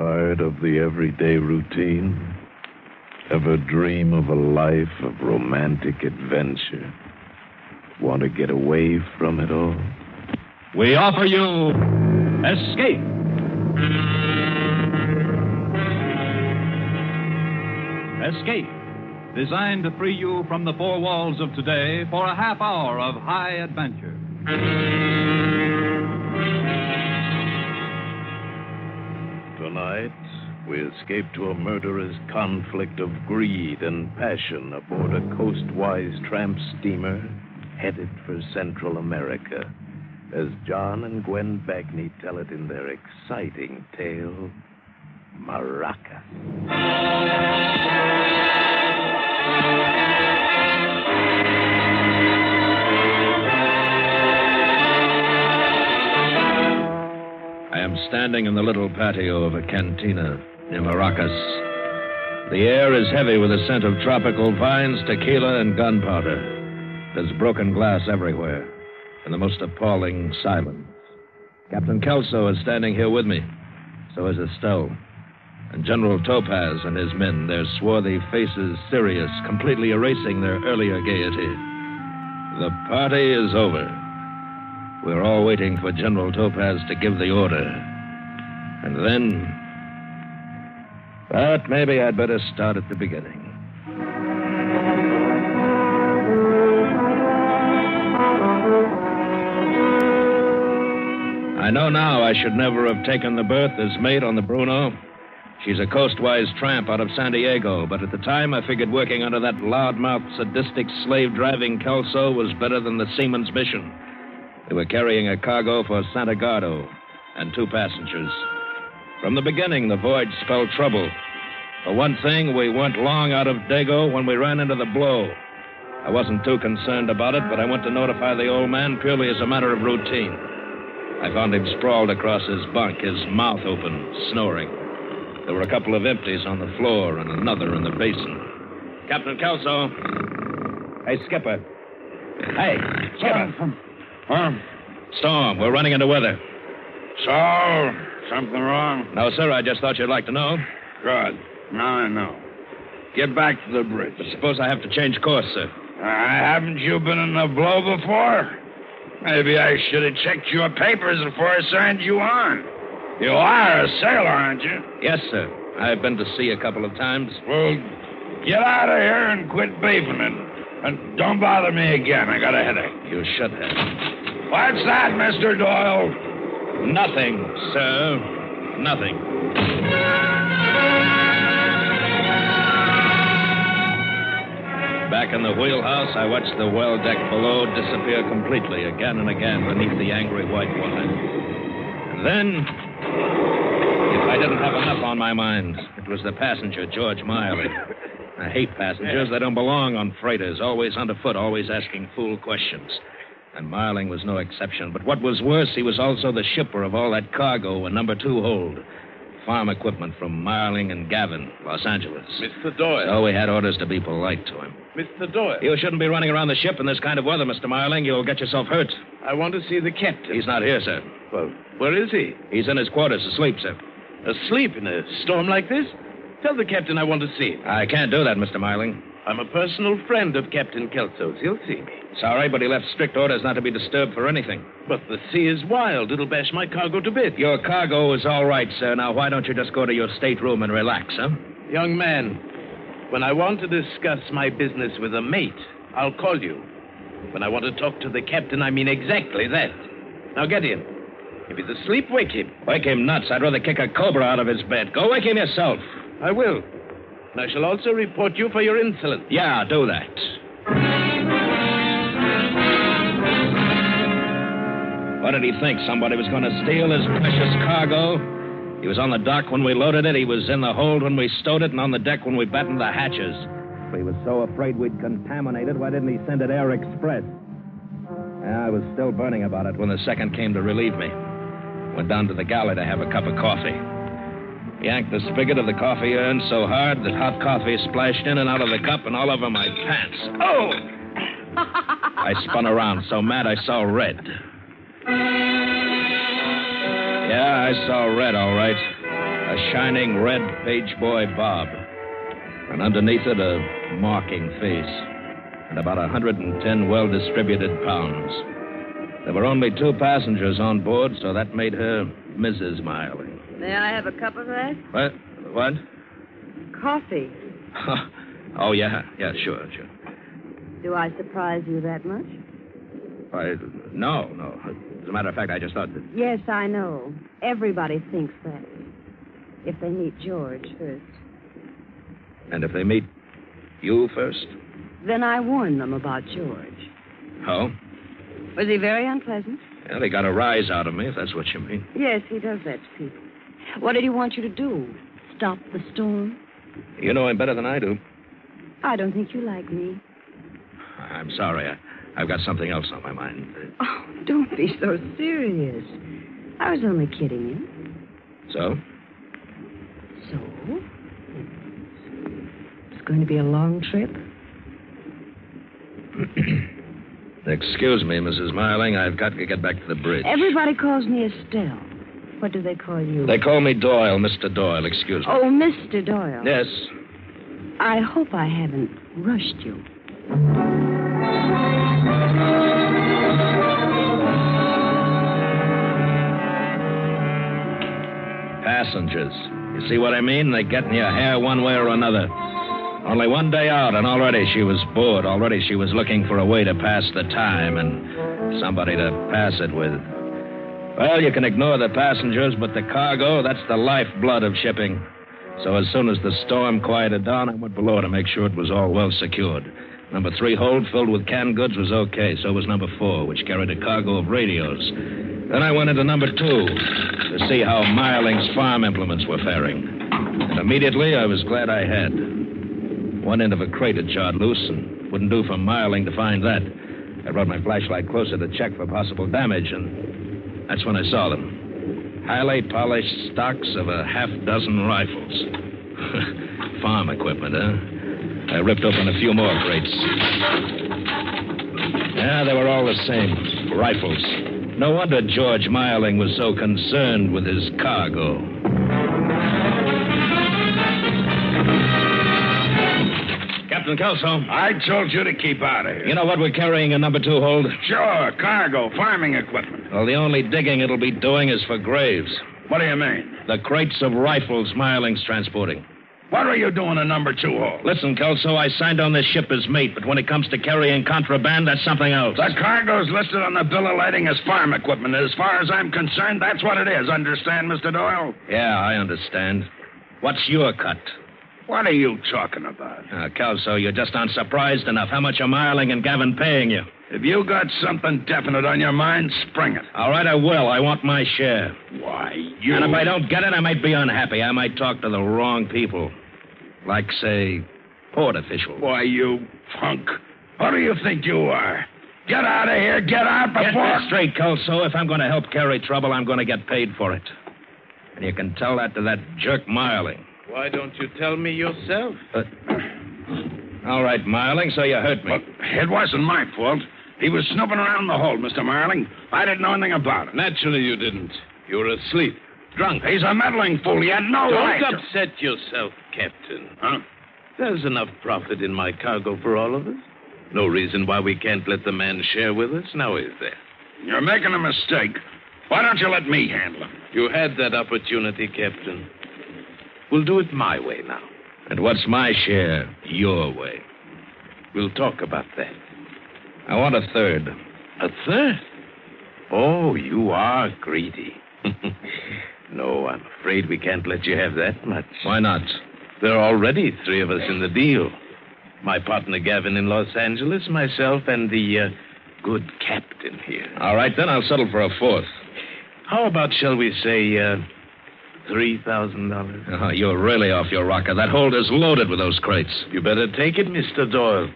Tired of the everyday routine? Ever dream of a life of romantic adventure? Want to get away from it all? We offer you Escape. Escape, designed to free you from the four walls of today for a half hour of high adventure. Tonight, we escape to a murderous conflict of greed and passion aboard a coastwise tramp steamer headed for Central America as John and Gwen Bagni tell it in their exciting tale, Maracas. Standing in the little patio of a cantina near Maracas. The air is heavy with the scent of tropical vines, tequila, and gunpowder. There's broken glass everywhere, and the most appalling silence. Captain Kelso is standing here with me. So is Estelle. And General Topaz and his men, their swarthy faces serious, completely erasing their earlier gaiety. The party is over. We're all waiting for General Topaz to give the order. And then. But maybe I'd better start at the beginning. I know now I should never have taken the berth as mate on the Bruno. She's a coastwise tramp out of San Diego, but at the time I figured working under that loudmouth, sadistic, slave driving Kelso was better than the seaman's mission. They were carrying a cargo for Santa Gordo and two passengers. From the beginning, the voyage spelled trouble. For one thing, we weren't long out of Dago when we ran into the blow. I wasn't too concerned about it, but I went to notify the old man purely as a matter of routine. I found him sprawled across his bunk, his mouth open, snoring. There were a couple of empties on the floor and another in the basin. Captain Kelso. Hey, Skipper. Hey, Skipper. Huh? Storm, we're running into weather. So, something wrong? No, sir, I just thought you'd like to know. Good. Now I know. Get back to the bridge. But suppose I have to change course, sir. Uh, haven't you been in the blow before? Maybe I should have checked your papers before I signed you on. You are a sailor, aren't you? Yes, sir. I've been to sea a couple of times. Well, get out of here and quit beefing it. And don't bother me again. I got a headache. You should have. What's that, Mr. Doyle? Nothing, sir. Nothing. Back in the wheelhouse, I watched the well deck below disappear completely again and again beneath the angry white water. And then, if I didn't have enough on my mind, it was the passenger, George Miley. I hate passengers. They don't belong on freighters, always underfoot, always asking fool questions. And Marling was no exception. But what was worse, he was also the shipper of all that cargo in number two hold. farm equipment from Marling and Gavin, Los Angeles. Mr. Doyle. So we had orders to be polite to him. Mr. Doyle. You shouldn't be running around the ship in this kind of weather, Mr. Marling. You'll get yourself hurt. I want to see the captain. He's not here, sir. Well, where is he? He's in his quarters asleep, sir. Asleep in a storm like this? Tell the captain I want to see him. I can't do that, Mr. Marling. I'm a personal friend of Captain Kelso's. He'll see me. Sorry, but he left strict orders not to be disturbed for anything. But the sea is wild. It'll bash my cargo to bits. Your cargo is all right, sir. Now, why don't you just go to your stateroom and relax, huh? Young man, when I want to discuss my business with a mate, I'll call you. When I want to talk to the captain, I mean exactly that. Now get in. If he's asleep, wake him. Wake him nuts. I'd rather kick a cobra out of his bed. Go wake him yourself. I will. And I shall also report you for your insolence. Yeah, do that. What did he think? Somebody was going to steal his precious cargo? He was on the dock when we loaded it. He was in the hold when we stowed it, and on the deck when we battened the hatches. If he was so afraid we'd contaminate it, why didn't he send it air express? I was still burning about it when the second came to relieve me. Went down to the galley to have a cup of coffee. Yanked the spigot of the coffee urn so hard that hot coffee splashed in and out of the cup and all over my pants. Oh! I spun around so mad I saw red. Yeah, I saw red, all right. A shining red page boy bob. And underneath it, a mocking face. And about a 110 well distributed pounds. There were only two passengers on board, so that made her Mrs. Miley. May I have a cup of that? What? What? Coffee. oh, yeah. Yeah, sure, sure. Do I surprise you that much? I, no, no. As a matter of fact, I just thought that. Yes, I know. Everybody thinks that. If they meet George first. And if they meet you first? Then I warn them about George. Oh? Was he very unpleasant? Well, he got a rise out of me, if that's what you mean. Yes, he does that to people. What did he want you to do? Stop the storm? You know him better than I do. I don't think you like me. I'm sorry. I, I've got something else on my mind. Oh, don't be so serious. I was only kidding you. So? So? It's going to be a long trip? Excuse me, Mrs. Marling. I've got to get back to the bridge. Everybody calls me Estelle. What do they call you? They call me Doyle, Mr. Doyle. Excuse me. Oh, Mr. Doyle. Yes. I hope I haven't rushed you. Passengers. You see what I mean? They get in your hair one way or another. Only one day out, and already she was bored. Already she was looking for a way to pass the time and somebody to pass it with. Well, you can ignore the passengers, but the cargo, that's the lifeblood of shipping. So as soon as the storm quieted down, I went below to make sure it was all well secured. Number three hold filled with canned goods was okay. So was number four, which carried a cargo of radios. Then I went into number two to see how Marling's farm implements were faring. And immediately I was glad I had. One end of a crate had jarred loose, and wouldn't do for Marling to find that. I brought my flashlight closer to check for possible damage, and that's when I saw them. Highly polished stocks of a half dozen rifles. farm equipment, huh? I ripped open a few more crates. Yeah, they were all the same. Rifles. No wonder George Marling was so concerned with his cargo. Captain Kelso. I told you to keep out of here. You know what we're carrying in number two hold? Sure, cargo, farming equipment. Well, the only digging it'll be doing is for graves. What do you mean? The crates of rifles Marling's transporting. What are you doing in number two hold? Listen, Kelso, I signed on this ship as mate, but when it comes to carrying contraband, that's something else. The cargo's listed on the bill of lading as farm equipment. As far as I'm concerned, that's what it is. Understand, Mr. Doyle? Yeah, I understand. What's your cut? What are you talking about? Uh, Kelso, you're just unsurprised enough. How much are Marling and Gavin paying you? If you got something definite on your mind, spring it. All right, I will. I want my share. Why, you. And if I don't get it, I might be unhappy. I might talk to the wrong people. Like, say, port officials. Why, you punk. What do you think you are? Get out of here. Get out Get before. that straight, Kelso. If I'm going to help carry trouble, I'm going to get paid for it. And you can tell that to that jerk Marling. Why don't you tell me yourself? Uh, all right, Marling, so you hurt me. Well, it wasn't my fault. He was snooping around the hold, Mr. Marling. I didn't know anything about it. Naturally, you didn't. You were asleep, drunk. He's a meddling fool. He had no Don't right. to- upset yourself, Captain. Huh? There's enough profit in my cargo for all of us. No reason why we can't let the man share with us, now is there? You're making a mistake. Why don't you let me handle him? You had that opportunity, Captain. We'll do it my way now. And what's my share? Your way. We'll talk about that. I want a third. A third? Oh, you are greedy. no, I'm afraid we can't let you have that much. Why not? There are already three of us in the deal. My partner Gavin in Los Angeles, myself, and the uh, good captain here. All right, then I'll settle for a fourth. How about, shall we say, uh, $3,000? Oh, you're really off your rocker. That hold is loaded with those crates. You better take it, Mr. Doyle.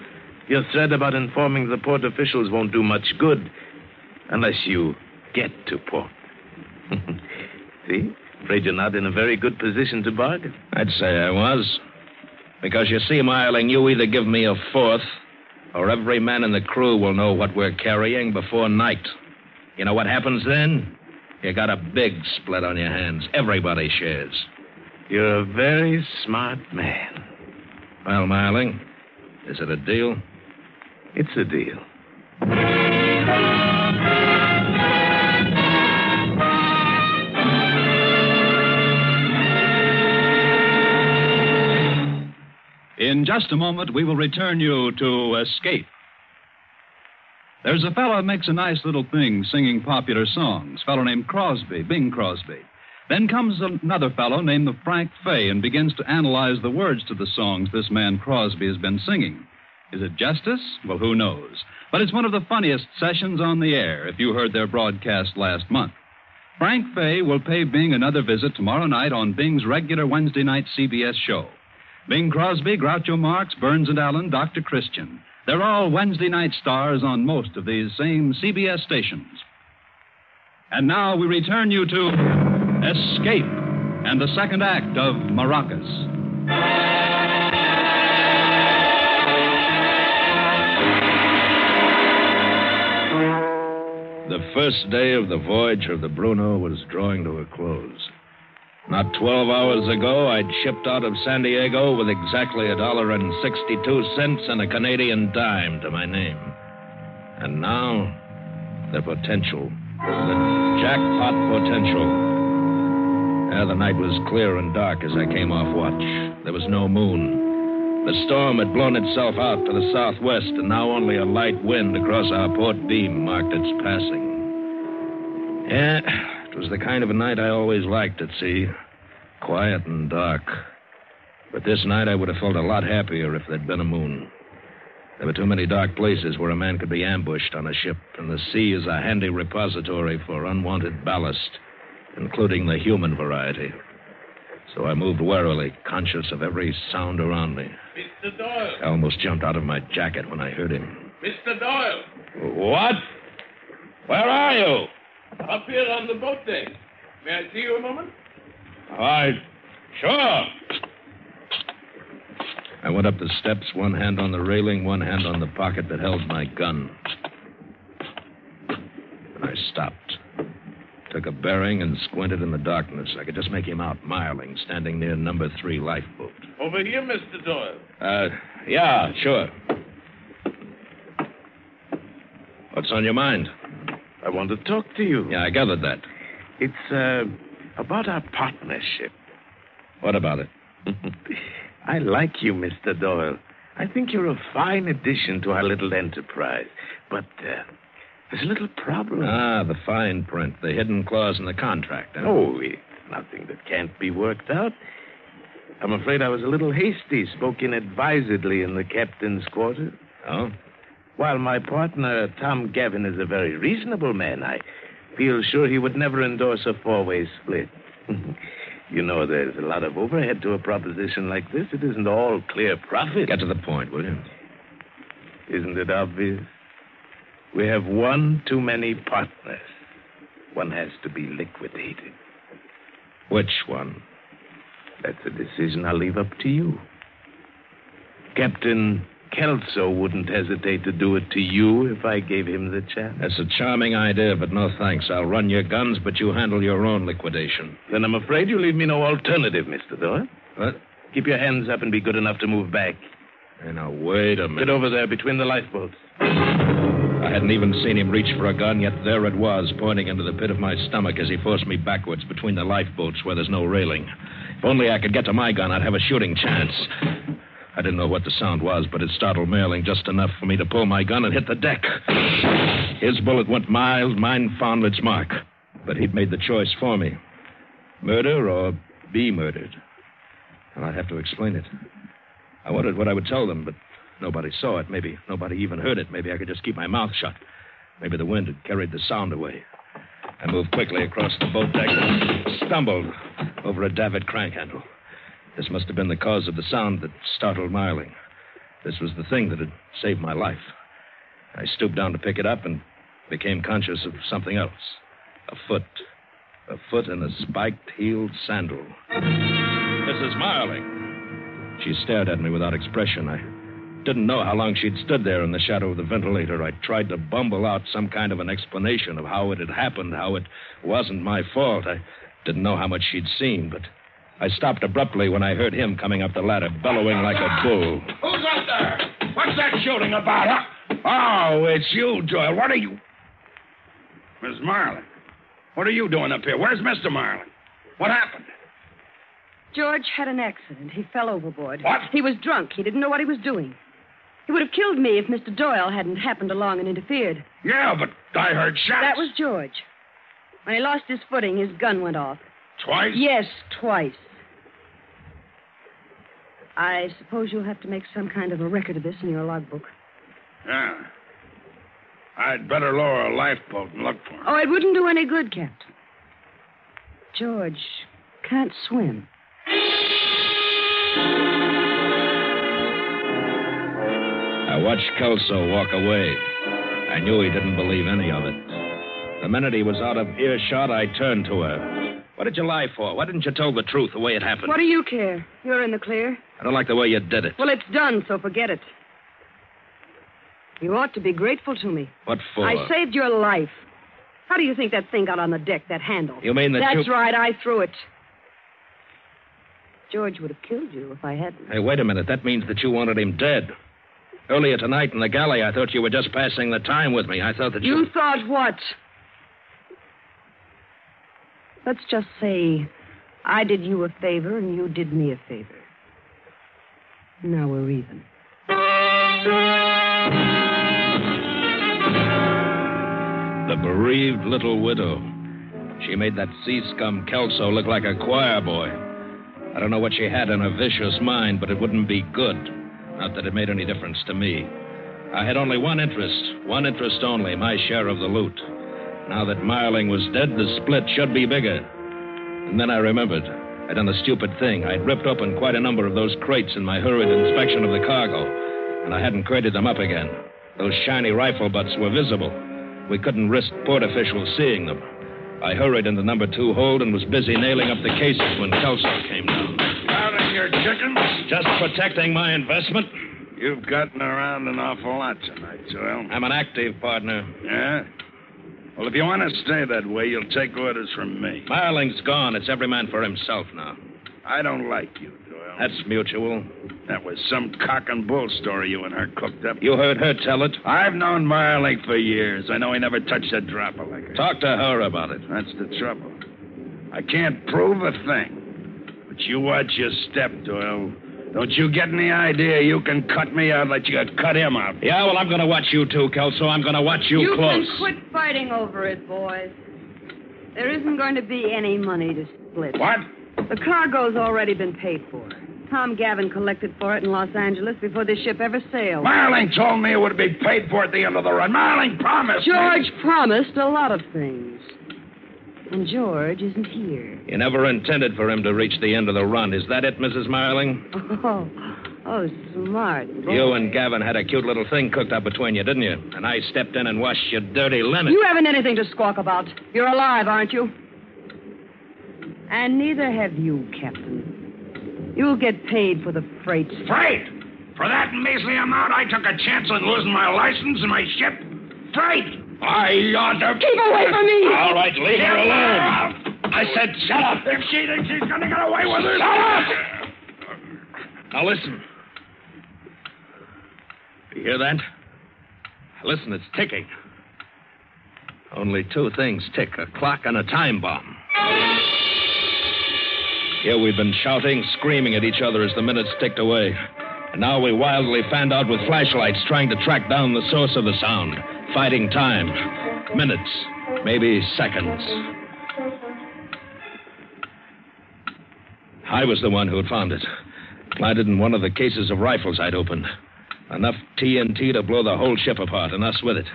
Your threat about informing the port officials won't do much good unless you get to port. See? Afraid you're not in a very good position to bargain. I'd say I was. Because you see, Marling, you either give me a fourth, or every man in the crew will know what we're carrying before night. You know what happens then? You got a big split on your hands. Everybody shares. You're a very smart man. Well, Marling, is it a deal? It's a deal. In just a moment, we will return you to Escape. There's a fellow who makes a nice little thing singing popular songs, fellow named Crosby, Bing Crosby. Then comes another fellow named Frank Fay and begins to analyze the words to the songs this man Crosby has been singing. Is it justice? Well, who knows? But it's one of the funniest sessions on the air if you heard their broadcast last month. Frank Fay will pay Bing another visit tomorrow night on Bing's regular Wednesday night CBS show. Bing Crosby, Groucho Marx, Burns and Allen, Dr. Christian. They're all Wednesday night stars on most of these same CBS stations. And now we return you to Escape and the second act of Maracas. The first day of the voyage of the Bruno was drawing to a close. Not 12 hours ago, I'd shipped out of San Diego with exactly a dollar and 62 cents and a Canadian dime to my name. And now, the potential. The jackpot potential. Yeah, the night was clear and dark as I came off watch. There was no moon. The storm had blown itself out to the southwest, and now only a light wind across our port beam marked its passing. Yeah, it was the kind of a night I always liked at sea quiet and dark. But this night I would have felt a lot happier if there'd been a moon. There were too many dark places where a man could be ambushed on a ship, and the sea is a handy repository for unwanted ballast, including the human variety. So I moved warily, conscious of every sound around me. Mr. Doyle! I almost jumped out of my jacket when I heard him. Mr. Doyle! What? Where are you? Up here on the boat deck. May I see you a moment? I. Sure. I went up the steps, one hand on the railing, one hand on the pocket that held my gun. I stopped. Took a bearing and squinted in the darkness. I could just make him out, Marling, standing near number three lifeboat. Over here, Mr. Doyle. Uh, yeah, sure. What's on your mind? I want to talk to you. Yeah, I gathered that. It's, uh, about our partnership. What about it? I like you, Mr. Doyle. I think you're a fine addition to our little enterprise. But, uh, there's a little problem. Ah, the fine print, the hidden clause in the contract. Huh? Oh, it's nothing that can't be worked out. I'm afraid I was a little hasty, spoke inadvisedly in the captain's quarters. Oh? While my partner, Tom Gavin, is a very reasonable man, I feel sure he would never endorse a four way split. you know, there's a lot of overhead to a proposition like this. It isn't all clear profit. Get to the point, will you? Isn't it obvious? We have one too many partners. One has to be liquidated. Which one? That's a decision I'll leave up to you. Captain Kelso wouldn't hesitate to do it to you if I gave him the chance. That's a charming idea, but no thanks. I'll run your guns, but you handle your own liquidation. Then I'm afraid you leave me no alternative, Mr. Doyle. What? Keep your hands up and be good enough to move back. Hey, now, wait a minute. Get over there between the lifeboats. I hadn't even seen him reach for a gun, yet there it was, pointing into the pit of my stomach as he forced me backwards between the lifeboats where there's no railing. If only I could get to my gun, I'd have a shooting chance. I didn't know what the sound was, but it startled Marling just enough for me to pull my gun and hit the deck. His bullet went miles, mine found its mark. But he'd made the choice for me murder or be murdered. And I'd have to explain it. I wondered what I would tell them, but nobody saw it. Maybe nobody even heard it. Maybe I could just keep my mouth shut. Maybe the wind had carried the sound away. I moved quickly across the boat deck and stumbled over a davit crank handle. This must have been the cause of the sound that startled Marling. This was the thing that had saved my life. I stooped down to pick it up and became conscious of something else. A foot. A foot in a spiked heeled sandal. Mrs. Marling. She stared at me without expression. I didn't know how long she'd stood there in the shadow of the ventilator. I tried to bumble out some kind of an explanation of how it had happened, how it wasn't my fault. I didn't know how much she'd seen, but I stopped abruptly when I heard him coming up the ladder, bellowing like a bull. Who's up there? What's that shooting about, huh? Oh, it's you, Doyle. What are you. Miss Marling, what are you doing up here? Where's Mr. Marling? What happened? George had an accident. He fell overboard. What? He was drunk. He didn't know what he was doing. He would have killed me if Mr. Doyle hadn't happened along and interfered. Yeah, but I heard shots. That was George. When he lost his footing, his gun went off. Twice? Yes, twice. I suppose you'll have to make some kind of a record of this in your logbook. Yeah. I'd better lower a lifeboat and look for him. Oh, it wouldn't do any good, Captain. George can't swim. I watched Kelso walk away. I knew he didn't believe any of it. The minute he was out of earshot, I turned to her. What did you lie for? Why didn't you tell the truth the way it happened? What do you care? You're in the clear. I don't like the way you did it. Well, it's done, so forget it. You ought to be grateful to me. What for? I saved your life. How do you think that thing got on the deck, that handle? You mean that That's you... right, I threw it. George would have killed you if I hadn't. Hey, wait a minute. That means that you wanted him dead. Earlier tonight in the galley, I thought you were just passing the time with me. I thought that you. You thought what? Let's just say I did you a favor and you did me a favor. Now we're even. The bereaved little widow. She made that sea scum Kelso look like a choir boy. I don't know what she had in her vicious mind, but it wouldn't be good. Not that it made any difference to me. I had only one interest, one interest only, my share of the loot. Now that Marling was dead, the split should be bigger. And then I remembered. I'd done a stupid thing. I'd ripped open quite a number of those crates in my hurried inspection of the cargo, and I hadn't crated them up again. Those shiny rifle butts were visible. We couldn't risk port officials seeing them. I hurried into number two hold and was busy nailing up the cases when Kelso came down. Counting your chickens? Just protecting my investment. You've gotten around an awful lot tonight, Doyle. I'm an active partner. Yeah? Well, if you want to stay that way, you'll take orders from me. Marling's gone. It's every man for himself now. I don't like you, Doyle. That's mutual. That was some cock and bull story you and her cooked up. You heard her tell it. I've known Marling for years. I know he never touched a drop of liquor. Talk to her about it. That's the trouble. I can't prove a thing. But you watch your step, Doyle. Don't you get any idea you can cut me out like you could cut him out? Yeah, well, I'm going to watch you too, Kelso. I'm going to watch you, You close. can quit fighting over it, boys. There isn't going to be any money to split. What? The cargo's already been paid for. Tom Gavin collected for it in Los Angeles before this ship ever sailed. Marling told me it would be paid for at the end of the run. Marling promised. me- George promised a lot of things. And George isn't here. You never intended for him to reach the end of the run. Is that it, Mrs. Marling? Oh, oh, smart. boy. You and Gavin had a cute little thing cooked up between you, didn't you? And I stepped in and washed your dirty linen. You haven't anything to squawk about. You're alive, aren't you? And neither have you, Captain. You'll get paid for the freight. Freight? For that measly amount, I took a chance on losing my license and my ship? Freight? I ought to. Keep away from me! All right, leave her alone. I said, shut up. If she thinks she's going to get away with it. Shut up! Now listen. You hear that? Listen, it's ticking. Only two things tick a clock and a time bomb. Here we've been shouting, screaming at each other as the minutes ticked away. And now we wildly fanned out with flashlights, trying to track down the source of the sound. Fighting time. Minutes, maybe seconds. I was the one who had found it. Planted in one of the cases of rifles I'd opened. Enough TNT to blow the whole ship apart, and us with it.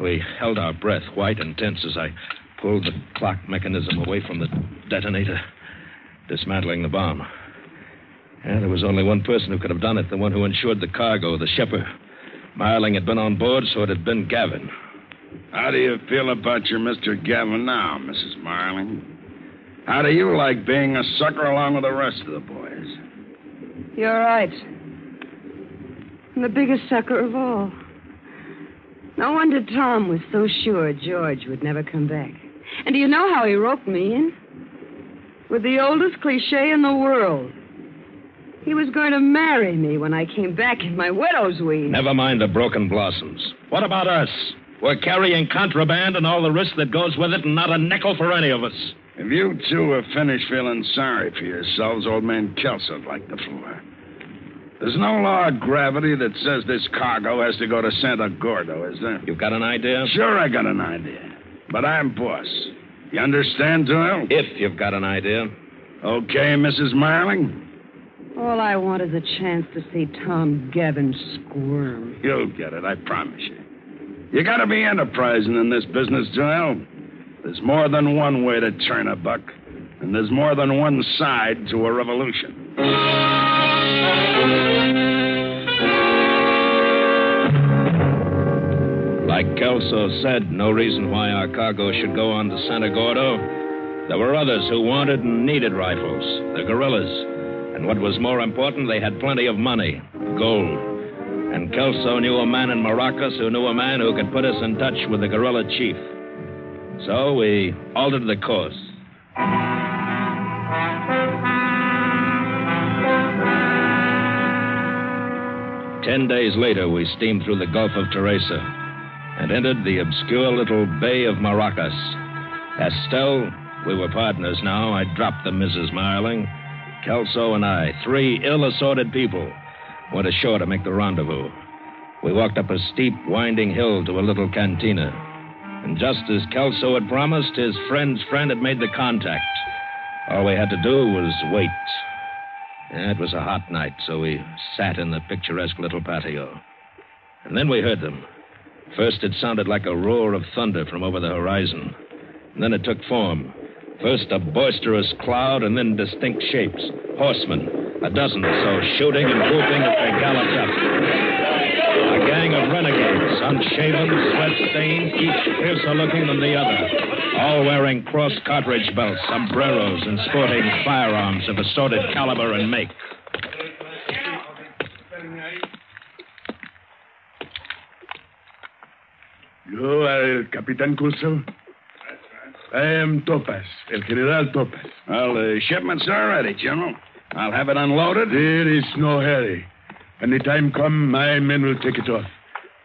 We held our breath, white and tense, as I pulled the clock mechanism away from the detonator, dismantling the bomb. And there was only one person who could have done it, the one who insured the cargo, the shipper. Marling had been on board, so it had been Gavin. How do you feel about your Mr. Gavin now, Mrs. Marling? How do you like being a sucker along with the rest of the boys? You're right. I'm the biggest sucker of all. No wonder Tom was so sure George would never come back. And do you know how he roped me in? With the oldest cliche in the world. He was going to marry me when I came back in my widow's weed. Never mind the broken blossoms. What about us? We're carrying contraband and all the risk that goes with it, and not a nickel for any of us. If you two have finished feeling sorry for yourselves, old man Kelso'd like the floor. There's no law of gravity that says this cargo has to go to Santa Gordo, is there? You've got an idea? Sure, I got an idea. But I'm boss. You understand, Doyle? If you've got an idea. Okay, Mrs. Marling? All I want is a chance to see Tom Gavin squirm. You'll get it, I promise you. You gotta be enterprising in this business, Doyle. There's more than one way to turn a buck, and there's more than one side to a revolution. Like Kelso said, no reason why our cargo should go on to Santa Gordo. There were others who wanted and needed rifles, the guerrillas. And what was more important, they had plenty of money, gold. And Kelso knew a man in Maracas who knew a man who could put us in touch with the guerrilla chief. So we altered the course. Ten days later, we steamed through the Gulf of Teresa and entered the obscure little Bay of Maracas. Estelle, we were partners now. I dropped the Mrs. Marling. Kelso and I, three ill assorted people, went ashore to make the rendezvous. We walked up a steep, winding hill to a little cantina. And just as Kelso had promised, his friend's friend had made the contact. All we had to do was wait. Yeah, it was a hot night, so we sat in the picturesque little patio. And then we heard them. First, it sounded like a roar of thunder from over the horizon. And then it took form. First, a boisterous cloud, and then distinct shapes. Horsemen, a dozen or so, shooting and whooping as they galloped up. A gang of renegades, unshaven, sweat-stained, each fiercer looking than the other. All wearing cross cartridge belts, sombreros, and sporting firearms of assorted caliber and make. You are Capitan Curso? I am Topaz, El General Topaz. Well, the shipment's all ready, General. I'll have it unloaded. There is no hurry. When the time come, my men will take it off.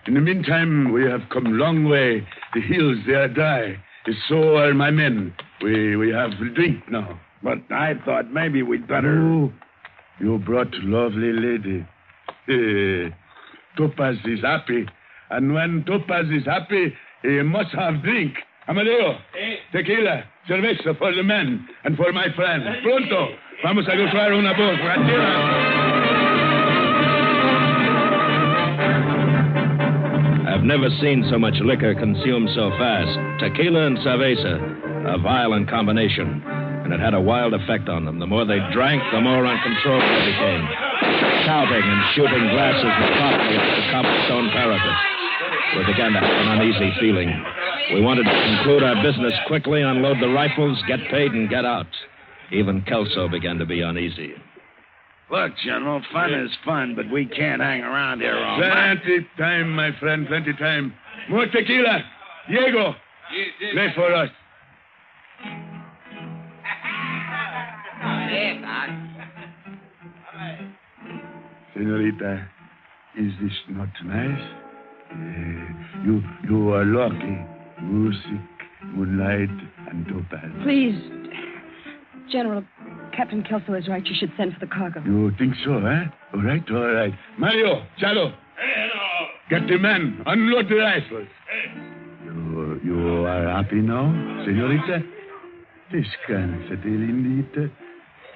In the meantime, we have come long way. The hills, they are dry. So are my men. We we have drink now. But I thought maybe we'd better. Oh, you brought lovely lady. Eh, Topaz is happy. And when Topaz is happy, he must have drink. Amadeo, tequila, cerveza for the men and for my friend. Pronto. Vamos a buscar una voz. I've never seen so much liquor consumed so fast. Tequila and cerveza, a violent combination. And it had a wild effect on them. The more they drank, the more uncontrollable they became. Shouting and shooting glasses with coffee at the cobblestone parapet. We began to have an uneasy feeling. We wanted to conclude our business quickly, unload the rifles, get paid, and get out. Even Kelso began to be uneasy. Look, General, fun is fun, but we can't hang around here all night. Plenty time, my friend, plenty time. More tequila. Diego, play for us. Senorita, is this not nice? Eh, you you are lucky. Music, moonlight, and topaz. Please, General, Captain Kelso is right. You should send for the cargo. You think so, eh? All right, all right. Mario, Chalo, get the men. Unload the rifles. You, you are happy now, senorita? Descansate, lindita.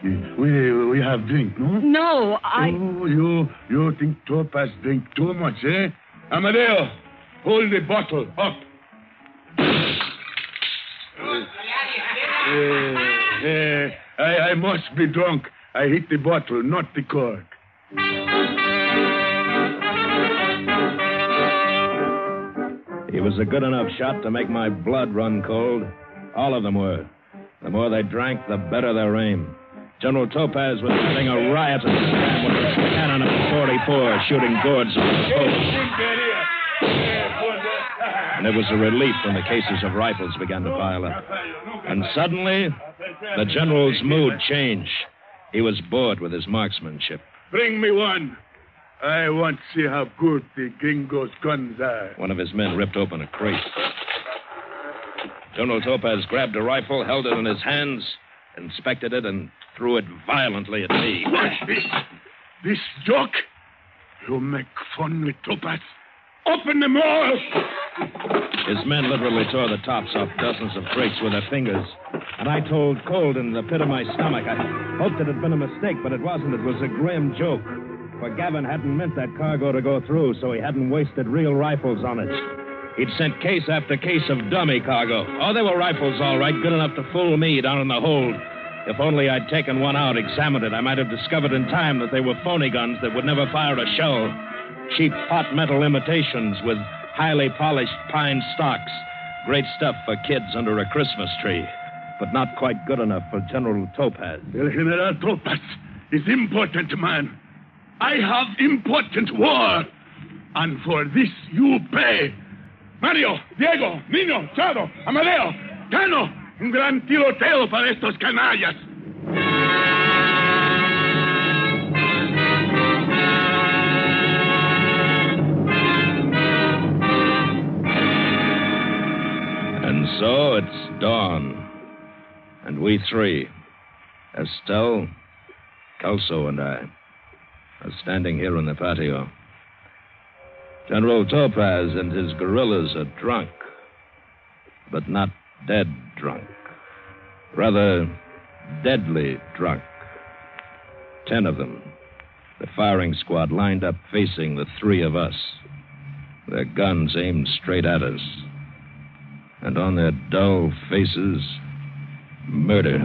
We, we have drink, no? No, I. Oh, you, you think Topaz drink too much, eh? Amadeo, hold the bottle up. Eh, I, I must be drunk. I hit the bottle, not the cork. He was a good enough shot to make my blood run cold. All of them were. The more they drank, the better their aim. General Topaz was having a riot and swam with a cannon of 44 shooting gourds on the post. And it was a relief when the cases of rifles began to pile up. And suddenly, the general's mood changed. He was bored with his marksmanship. Bring me one. I want to see how good the gringo's guns are. One of his men ripped open a crate. General Topaz grabbed a rifle, held it in his hands, inspected it, and threw it violently at me. What? This, this joke? You make fun with Topaz? Open them all! His men literally tore the tops off dozens of crates with their fingers. And I told cold in the pit of my stomach. I hoped it had been a mistake, but it wasn't. It was a grim joke. For Gavin hadn't meant that cargo to go through, so he hadn't wasted real rifles on it. He'd sent case after case of dummy cargo. Oh, they were rifles, all right, good enough to fool me down in the hold. If only I'd taken one out, examined it, I might have discovered in time that they were phony guns that would never fire a shell. Cheap pot metal imitations with highly polished pine stocks. Great stuff for kids under a Christmas tree, but not quite good enough for General Topaz. General Topaz is important man. I have important war. And for this you pay. Mario, Diego, Nino, Chado, Amadeo, Cano, un gran tiroteo para estos canallas. It's dawn. And we three, Estelle, Kelso, and I, are standing here in the patio. General Topaz and his guerrillas are drunk, but not dead drunk. Rather, deadly drunk. Ten of them. The firing squad lined up facing the three of us. Their guns aimed straight at us. And on their dull faces, murder.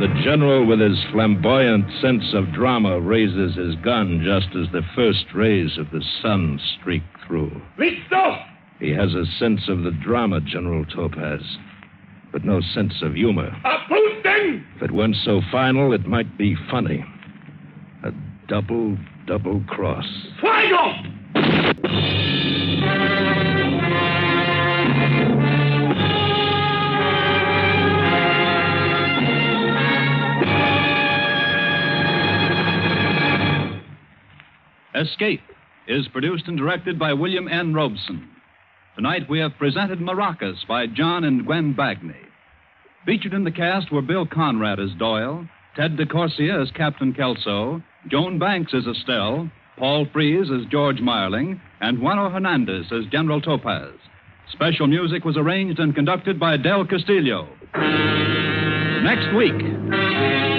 The general, with his flamboyant sense of drama, raises his gun just as the first rays of the sun streak through. Listo! He has a sense of the drama, General Topaz, but no sense of humor. Apunten! If it weren't so final, it might be funny. A double, double cross. Fuego! Escape is produced and directed by William N. Robson. Tonight we have presented Maracas by John and Gwen Bagni. Featured in the cast were Bill Conrad as Doyle, Ted DeCorsia as Captain Kelso, Joan Banks as Estelle, Paul Frees as George Marling, and Juano Hernandez as General Topaz. Special music was arranged and conducted by Del Castillo. Next week.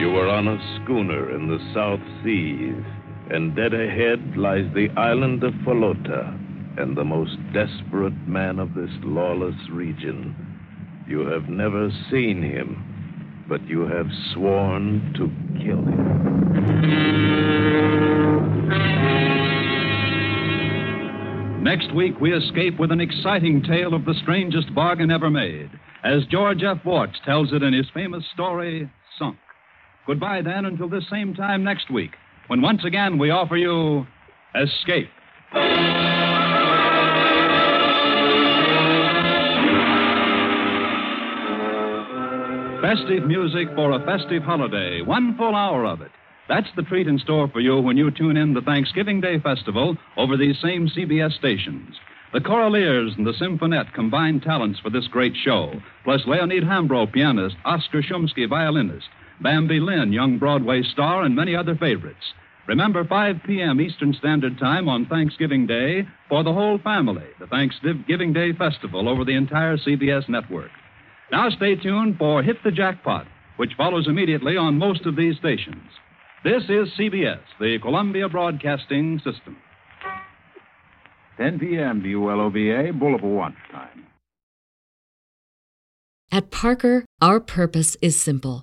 You were on a schooner in the South Seas, and dead ahead lies the island of Falota and the most desperate man of this lawless region. You have never seen him, but you have sworn to kill him. Next week, we escape with an exciting tale of the strangest bargain ever made, as George F. Worts tells it in his famous story, Sunk. Goodbye, then, until this same time next week, when once again we offer you Escape. Festive music for a festive holiday, one full hour of it. That's the treat in store for you when you tune in the Thanksgiving Day Festival over these same CBS stations. The Choraliers and the Symphonette combined talents for this great show, plus Leonid Hambro, pianist, Oscar Shumsky, violinist, Bambi Lynn, young Broadway star, and many other favorites. Remember, 5 p.m. Eastern Standard Time on Thanksgiving Day for the whole family, the Thanksgiving Day Festival over the entire CBS network. Now stay tuned for Hit the Jackpot, which follows immediately on most of these stations. This is CBS, the Columbia Broadcasting System. 10 p.m. WLOVA, Bulova Watch Time. At Parker, our purpose is simple.